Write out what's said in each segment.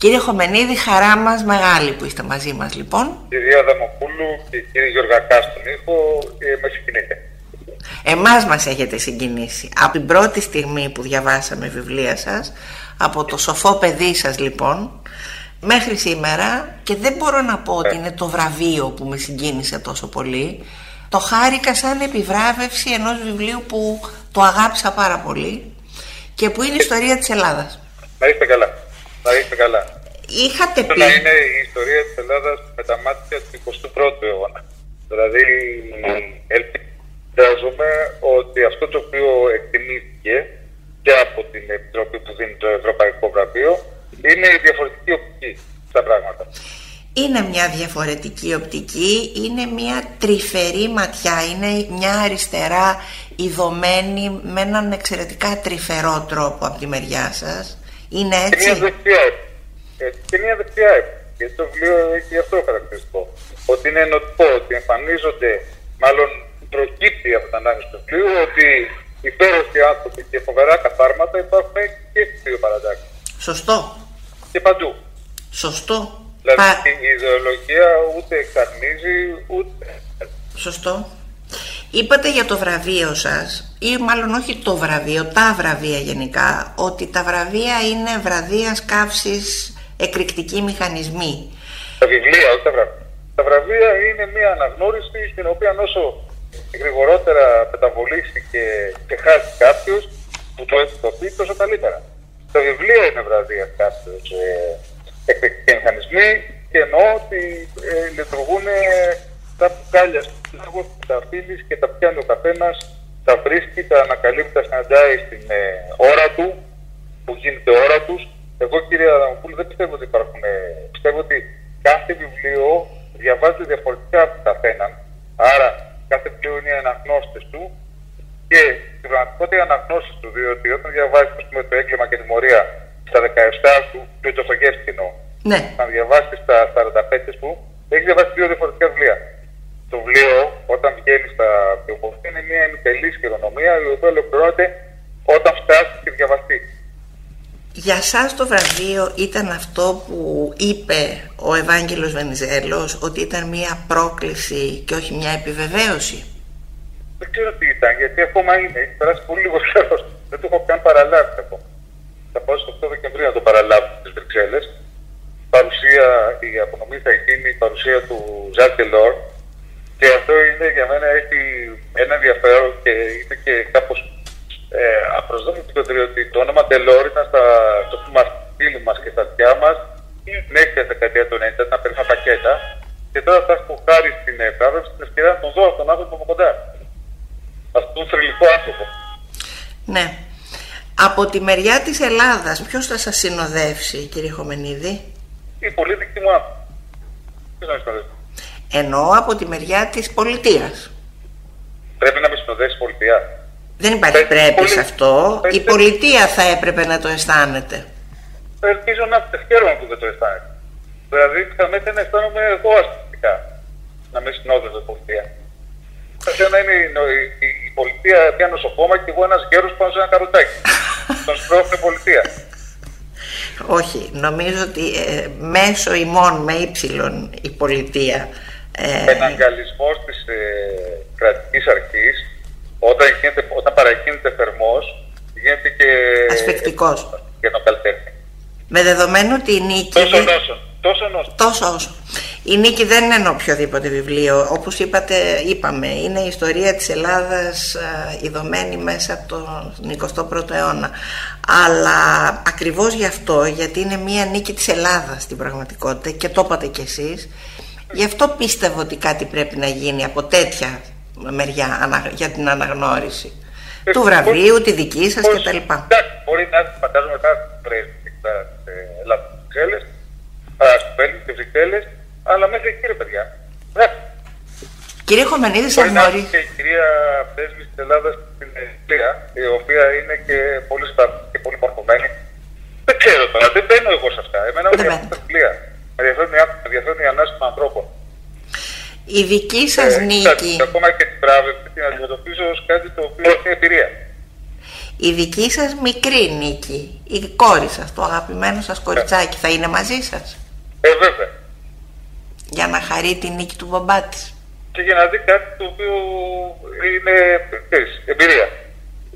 Κύριε Χομενίδη, χαρά μας μεγάλη που είστε μαζί μας λοιπόν. Κυρία Δαμοπούλου και κύριε Γιωργακά στον ήχο, ε, με συγκινείτε. Εμάς μας έχετε συγκινήσει. Από την πρώτη στιγμή που διαβάσαμε βιβλία σας, από το σοφό παιδί σας λοιπόν, μέχρι σήμερα και δεν μπορώ να πω ότι είναι το βραβείο που με συγκίνησε τόσο πολύ. Το χάρηκα σαν επιβράβευση ενός βιβλίου που το αγάπησα πάρα πολύ και που είναι η ιστορία της Ελλάδας. Να είστε καλά. Να είστε καλά. Είχατε πει... Να είναι η ιστορία της Ελλάδας με τα μάτια του 21ου αιώνα. Δηλαδή, ελπίζουμε ότι αυτό το οποίο εκτιμήθηκε και από την Επιτροπή που δίνει το Ευρωπαϊκό Βραβείο είναι η διαφορετική οπτική στα πράγματα. Είναι μια διαφορετική οπτική, είναι μια τρυφερή ματιά, είναι μια αριστερά ειδωμένη με έναν εξαιρετικά τρυφερό τρόπο από τη μεριά σας. Είναι έτσι; Και μια δεξιά ε, και μια δεξιά Και το βιβλίο έχει αυτό χαρακτηριστικό. Ότι είναι ενωτικό, ότι εμφανίζονται, μάλλον προκύπτει από την ανάγκη του βιβλίου, ότι υπέροχοι άνθρωποι και φοβερά καθάρματα υπάρχουν και στις δύο παρατάξεις. Σωστό. Και παντού. Σωστό. Δηλαδή Πα... η ιδεολογία ούτε εξαρνίζει ούτε. Σωστό. Είπατε για το βραβείο σας ή μάλλον όχι το βραβείο, τα βραβεία γενικά ότι τα βραβεία είναι βραδίας καύσης εκρηκτικοί μηχανισμοί. Τα βιβλία, όχι τα βραβεία. Τα βραβεία είναι μια αναγνώριση στην οποία όσο γρηγορότερα μεταβολήσει και, και χάσει κάποιος που το έχει το πει, τόσο καλύτερα. Τα βιβλία είναι βραβεία κάποιο ε, εκρηκτικοί μηχανισμοί και εννοώ ότι ε, λειτουργούν τα μπουκάλια στους τα αφήνει και τα πιάνει ο καθένας, τα βρίσκει, τα ανακαλύπτει, τα συναντάει στην ε, ώρα του, που γίνεται ώρα τους. Εγώ, κύριε Αδαμοπούλου, δεν πιστεύω ότι υπάρχουν. Ε, πιστεύω ότι κάθε βιβλίο διαβάζεται διαφορετικά από τον καθέναν. Άρα, κάθε βιβλίο είναι οι αναγνώστες του και στην πραγματικότητα οι αναγνώσει του, διότι όταν διαβάζεις το έγκλημα και τιμωρία στα 17 του, το Ιτσοφαγέστηνο, ναι. να διαβάσεις στα 45 του, έχεις διαβάσει δύο διαφορετικά βιβλία το βιβλίο, όταν βγαίνει στα βιβλία, είναι μια ημιτελή χειρονομία η οποία ολοκληρώνεται όταν φτάσει και διαβαστεί. Για σας το βραβείο ήταν αυτό που είπε ο Ευάγγελος Βενιζέλος ότι ήταν μια πρόκληση και όχι μια επιβεβαίωση; Δεν ξέρω τι ήταν, γιατί ακόμα είναι. Έχει περάσει πολύ λίγο καιρός. Δεν το έχω καν παραλάβει ακόμα. Θα πάω στο 8 Δεκεμβρίου να το παραλάβω στις Βρυξέλλες. Παρουσία, η απονομή θα γίνει η παρουσία του Ζακ Τελόρ, και αυτό είναι για μένα έχει ένα ενδιαφέρον και είναι και κάπως ε, απροσδόκητο διότι το όνομα Τελόρ ήταν στα, στο φίλοι μας και στα αυτιά μας μέχρι τη δεκαετία του 90, ήταν περίπου πακέτα. Και τώρα θα έχω χάρης στην επράβευση την ευκαιρία να τον δω αυτόν τον άνθρωπο από κοντά. Αυτόν τον θρηλυκό άνθρωπο. Ναι. Από τη μεριά της Ελλάδας, ποιος θα σας συνοδεύσει, κύριε Χομενίδη; Η πολίτικη μου άνθρωπο. Ποιος θα συνοδεύσει. Εννοώ από τη μεριά της πολιτείας. Πρέπει να με συνοδεύσει η πολιτεία. Δεν υπάρχει πρέπει σε αυτό. Η πολιτεία θα έπρεπε να το αισθάνεται. Ελπίζω να χαίρομαι που δεν το αισθάνεται. Δηλαδή θα με να αισθάνομαι εγώ αστυνομικά να με συνόδευε η πολιτεία. Θα είναι η, η, η, πολιτεία πια νοσοκόμα και εγώ ένας γέρος πάνω σε ένα καροτάκι. Τον σπρώχνει η πολιτεία. Όχι, νομίζω ότι ε, μέσω ημών με ύψιλον η πολιτεία ε... Εναγκαλισμό της ε, κρατικής αρχής, όταν, όταν παρακίνεται θερμός, γίνεται και. Ασφεκτικό. Για τον καλλιτέχνη. Με δεδομένο ότι η νίκη. Τόσο όσο. Τόσο όσο. Τόσο όσο. Η νίκη δεν είναι ένα οποιοδήποτε βιβλίο. Όπως είπατε, είπαμε, είναι η ιστορία της Ελλάδας ειδωμένη μέσα από τον 21ο αιώνα. Αλλά ακριβώς γι' αυτό, γιατί είναι μια νίκη της Ελλάδας στην πραγματικότητα και το είπατε κι εσείς, Γι' αυτό πίστευω ότι κάτι πρέπει να γίνει από τέτοια μεριά για την αναγνώριση ε, του βραβείου, τη δική σας κτλ. Μπορεί να έρθει, φαντάζομαι, κάθε πρέσβη στα Ελλάδα, Βρυξέλλες, στι Βρυξέλλες, αλλά μέχρι εκεί, ρε παιδιά. Κύριε Χομενίδη, σας γνωρίζει. Και η κυρία πρέσβη της Ελλάδας στην Ελία, η οποία είναι και πολύ σταθερή και πολύ μορφωμένη. Δεν ξέρω τώρα, δεν μπαίνω εγώ σε αυτά. Εμένα μου αρέσει με ενδιαφέρουν οι ανάγκε των ανθρώπων. Η δική σας ε, νίκη. ακόμα και την πράγμα την αντιμετωπίζω ως κάτι το οποίο έχει εμπειρία. Η δική σας μικρή νίκη, η κόρη σας, το αγαπημένο σας κοριτσάκι θα είναι μαζί σας; Ε, βέβαια. Για να χαρεί τη νίκη του μπαμπά της. Και για να δει κάτι το οποίο είναι εμπειρία.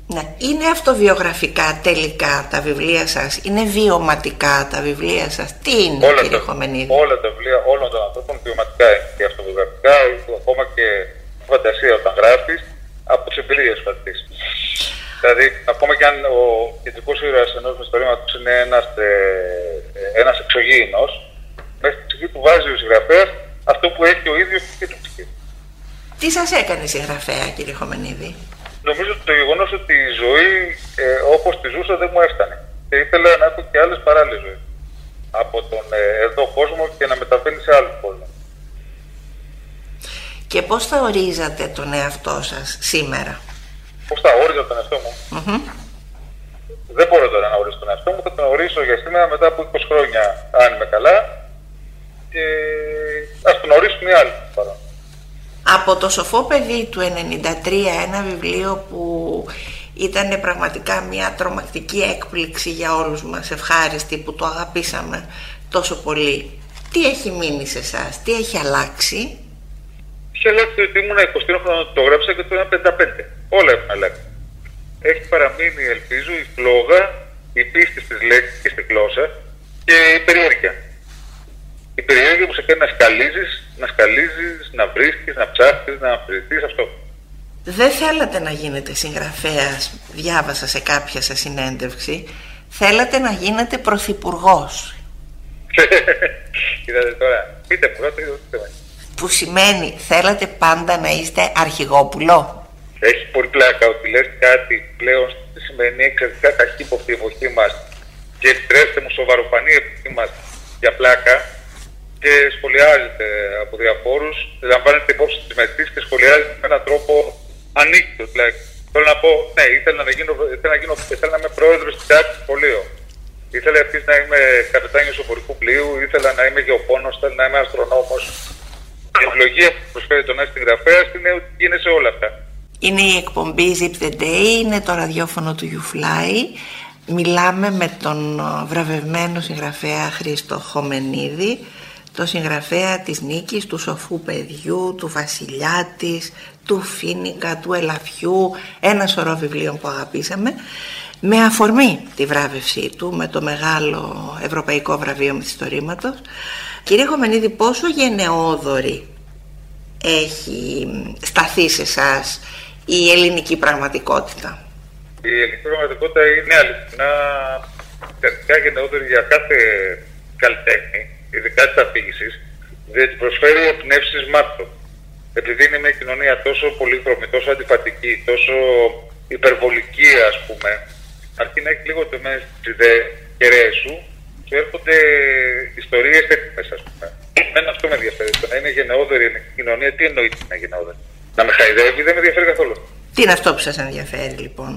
Ναι. Είναι αυτοβιογραφικά τελικά τα βιβλία σας, είναι βιωματικά τα βιβλία σας; Τι είναι όλα κύριε τα, Χομενίδη. Όλα τα βιβλία όλων των ανθρώπων βιωματικά είναι και αυτοβιογραφικά, ακόμα και φαντασία όταν γράφεις, από τις εμπειρίες αυτής. Δηλαδή, ακόμα και αν ο κεντρικός ήρωας ενός μυστορήματος είναι ένας ε, ένας εξωγήινος, μέσα στην ψυχή του βάζει ο συγγραφέας αυτό που έχει ο ίδιος και του ψυχή. Τι σας έκανε συγγραφέα κύριε Χομενίδη. Νομίζω ότι το γεγονός ότι η ζωή ε, όπως τη ζούσα δεν μου έφτανε. Και ήθελα να έχω και άλλες παράλληλες ζωές. Από τον ε, εδώ κόσμο και να μεταβαίνει σε άλλο κόσμο. Και πώς θα ορίζατε τον εαυτό σας σήμερα; Πώς θα όριζα τον εαυτό μου; Μμμ. Δεν μπορώ τώρα να ορίσω τον εαυτό μου. Θα τον ορίσω για σήμερα μετά από 20 χρόνια, αν είμαι καλά. Και ας τον ορίσουν οι άλλοι. παρά. Από το σοφό παιδί του 93 ένα βιβλίο που ήταν πραγματικά μια τρομακτική έκπληξη για όλους μας ευχάριστη που το αγαπήσαμε τόσο πολύ. Τι έχει μείνει σε εσάς, τι έχει αλλάξει; Είχε αλλάξει ότι ήμουν 20 χρόνο το γράψα και τώρα 55. Όλα έχουν αλλάξει. Έχει παραμείνει, ελπίζω, η φλόγα, η πίστη στις λέξεις και στη γλώσσα και η περιέργεια. Η περιέργεια που σε κάνει να σκαλίζεις, να σκαλίζεις, να βρίσκεις, να ψάχνεις, να απαιτηθείς αυτό. Δεν θέλατε να γίνετε συγγραφέας, διάβασα σε κάποια σας συνέντευξη. Θέλατε να γίνετε πρωθυπουργός, Είδατε τώρα, πείτε μου, ρώστε το θέμα. που σημαίνει θέλατε πάντα να είστε αρχηγόπουλο. Έχει πολύ πλάκα ότι λες κάτι πλέον στη σημερινή εξαιρετικά ταχύποπτη εποχή μας και επιτρέψτε μου σοβαροφανή εποχή μας για πλάκα και σχολιάζεται από διαφόρους, λαμβάνεται υπόψη της μετής και σχολιάζεται με έναν τρόπο ανίκητο. Δηλαδή, θέλω να πω, ναι, ήθελα να, γίνω, ήθελα να, γίνω, ήθελα να είμαι πρόεδρος της τάξης του σχολείου. Ήθελα επίσης να είμαι καπετάνιος οπορικού πλοίου, ήθελα να είμαι γεωπόνος, ήθελα να είμαι αστρονόμος. Η ευλογία που προσφέρει τον ένα συγγραφέα είναι ότι γίνεσαι όλα αυτά. Είναι η εκπομπή Zip the Day, είναι το ραδιόφωνο του YouFly. Μιλάμε με τον ε, βραβευμένο συγγραφέα Χρήστο Χομενίδη, το συγγραφέα της Νίκης, του Σοφού Παιδιού, του Βασιλιά της, του Φίνικα, του Ελαφιού, ένα σωρό βιβλίων που αγαπήσαμε, με αφορμή τη βράβευσή του με το μεγάλο ευρωπαϊκό βραβείο μυθιστορήματος. Κύριε Χομενίδη, πόσο γενναιόδορη έχει σταθεί σε εσάς η ελληνική πραγματικότητα; Η ελληνική πραγματικότητα είναι αληθινά εξαιρετικά γενναιόδορη για κάθε καλλιτέχνη, ειδικά της αφήγησης, διότι προσφέρει εμπνεύσεις μάτων. Επειδή είναι μια κοινωνία τόσο πολύχρωμη, τόσο αντιφατική, τόσο υπερβολική, ας πούμε, αρκεί να έχει λίγο τεμένε τι ιδέε κεραίες σου, σου έρχονται ιστορίες έτοιμε, ας πούμε. Εμένα αυτό με ενδιαφέρει. Το να είναι γενναιόδορη η ελληνική κοινωνία, τι εννοείται να είναι γενναιόδορη; Να με χαϊδεύει δεν με ενδιαφέρει καθόλου. Τι είναι αυτό που σας ενδιαφέρει λοιπόν;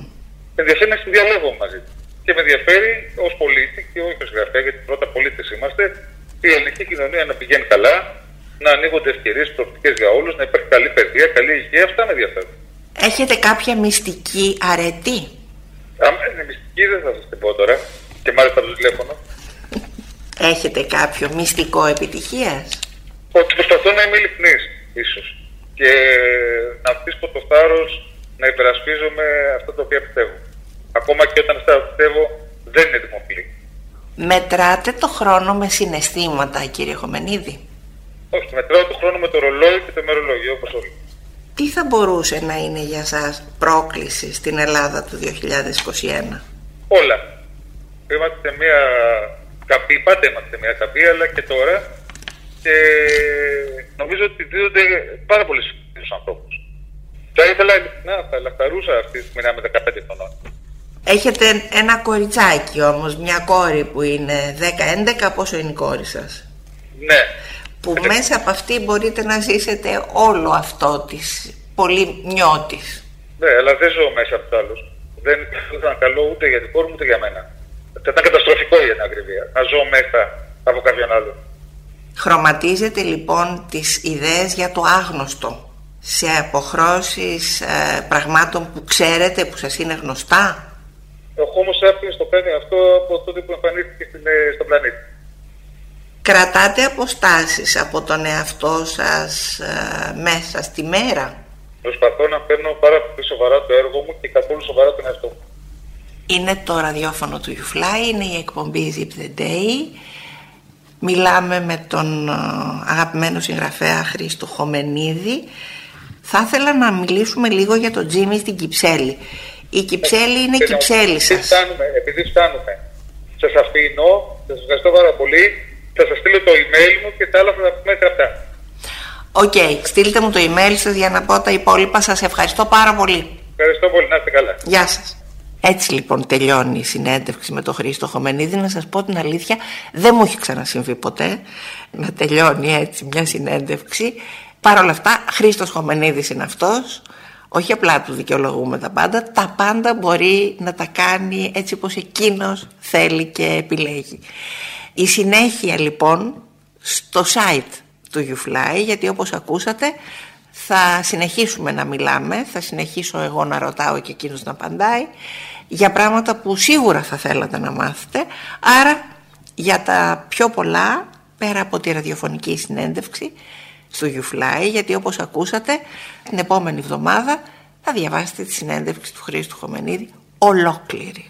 Με ενδιαφέρει να συνδιαλέγω μαζί του. Και με ενδιαφέρει ως πολίτη και όχι ως γραφέα, γιατί πρώτα πολίτες είμαστε, η ελληνική κοινωνία να πηγαίνει καλά, να ανοίγονται ευκαιρίες προοπτικές για όλους, να υπάρχει καλή παιδεία, καλή υγεία. Αυτά με ενδιαφέρουν. Έχετε κάποια μυστική αρετή; Αν είναι μυστική, δεν θα σας την πω τώρα. Και μάλιστα το τηλέφωνο. Έχετε κάποιο μυστικό επιτυχίας; Ότι προσπαθώ να είμαι ειλικρινής, ίσως. Και να βρίσκω το θάρρος να υπερασπίζομαι αυτά τα οποία πιστεύω. Ακόμα και όταν αυτά τα πιστεύω δεν είναι δημοφιλή. Μετράτε το χρόνο με συναισθήματα, κύριε Χομενίδη. Όχι, μετράω το χρόνο με το ρολόι και το μερολόγιο όπως όλοι. Τι θα μπορούσε να είναι για σας πρόκληση στην Ελλάδα του 2021. Όλα. Είμαστε σε μια καπή, πάντα είμαστε σε μια καπή, αλλά και τώρα. Και νομίζω ότι δίδονται πάρα πολλές ευκαιρίε στους ανθρώπους. Θα ήθελα ειλικρινά, θα λαχταρούσα αυτή τη στιγμή να είμαι 15 χρονών. Έχετε ένα κοριτσάκι όμως, μια κόρη που είναι 10-11, πόσο είναι η κόρη σας; Ναι, Που μέσα από αυτή μπορείτε να ζήσετε όλο αυτό της πολύ νιώτης. ναι, αλλά δεν ζω μέσα από του άλλους. Δεν θα ήταν καλό ούτε για την κόρη μου ούτε για μένα. Θα ήταν καταστροφικό για την ακριβία. Να ζω μέσα από κάποιον άλλον. Χρωματίζετε λοιπόν τις ιδέες για το άγνωστο σε αποχρώσεις ε, πραγμάτων που ξέρετε, που σας είναι γνωστά; Ο Homo sapiens το κάνει αυτό από τότε που εμφανίστηκε στην, ε, στον πλανήτη. Κρατάτε αποστάσεις από τον εαυτό σας ε, μέσα στη μέρα. Προσπαθώ να παίρνω πάρα πολύ σοβαρά το έργο μου και καθόλου σοβαρά τον εαυτό μου. Είναι το ραδιόφωνο του YouFly, είναι η εκπομπή Zip the Day. Μιλάμε με τον ε, αγαπημένο συγγραφέα Χρήστο Χωμενίδη. Θα ήθελα να μιλήσουμε λίγο για τον Τζίμι στην Κυψέλη. Η Κυψέλη είναι η Κυψέλη σας. Φτάνουμε, επειδή φτάνουμε, σας αφήνω, σας ευχαριστώ πάρα πολύ, θα σας στείλω το email μου και τα άλλα θα τα πούμε γραπτά. OK, okay, στείλτε μου το email σας για να πω τα υπόλοιπα. Σας ευχαριστώ πάρα πολύ. Ευχαριστώ πολύ, να είστε καλά. Γεια σας. Έτσι λοιπόν τελειώνει η συνέντευξη με τον Χρήστο Χομενίδη. Να σας πω την αλήθεια, δεν μου έχει ξανασυμβεί ποτέ να τελειώνει έτσι μια συνέντευξη. Παρ' όλα αυτά, Χρήστος Χομενίδης είναι αυτός. Όχι απλά του δικαιολογούμε τα πάντα, τα πάντα μπορεί να τα κάνει έτσι όπως εκείνος θέλει και επιλέγει. Η συνέχεια λοιπόν στο site του YouFly, γιατί όπως ακούσατε θα συνεχίσουμε να μιλάμε, θα συνεχίσω εγώ να ρωτάω και εκείνος να απαντάει για πράγματα που σίγουρα θα θέλατε να μάθετε, άρα για τα πιο πολλά, πέρα από τη ραδιοφωνική συνέντευξη, στο YouFly, γιατί όπως ακούσατε την επόμενη εβδομάδα θα διαβάσετε τη συνέντευξη του Χρήστου Χομενίδη ολόκληρη.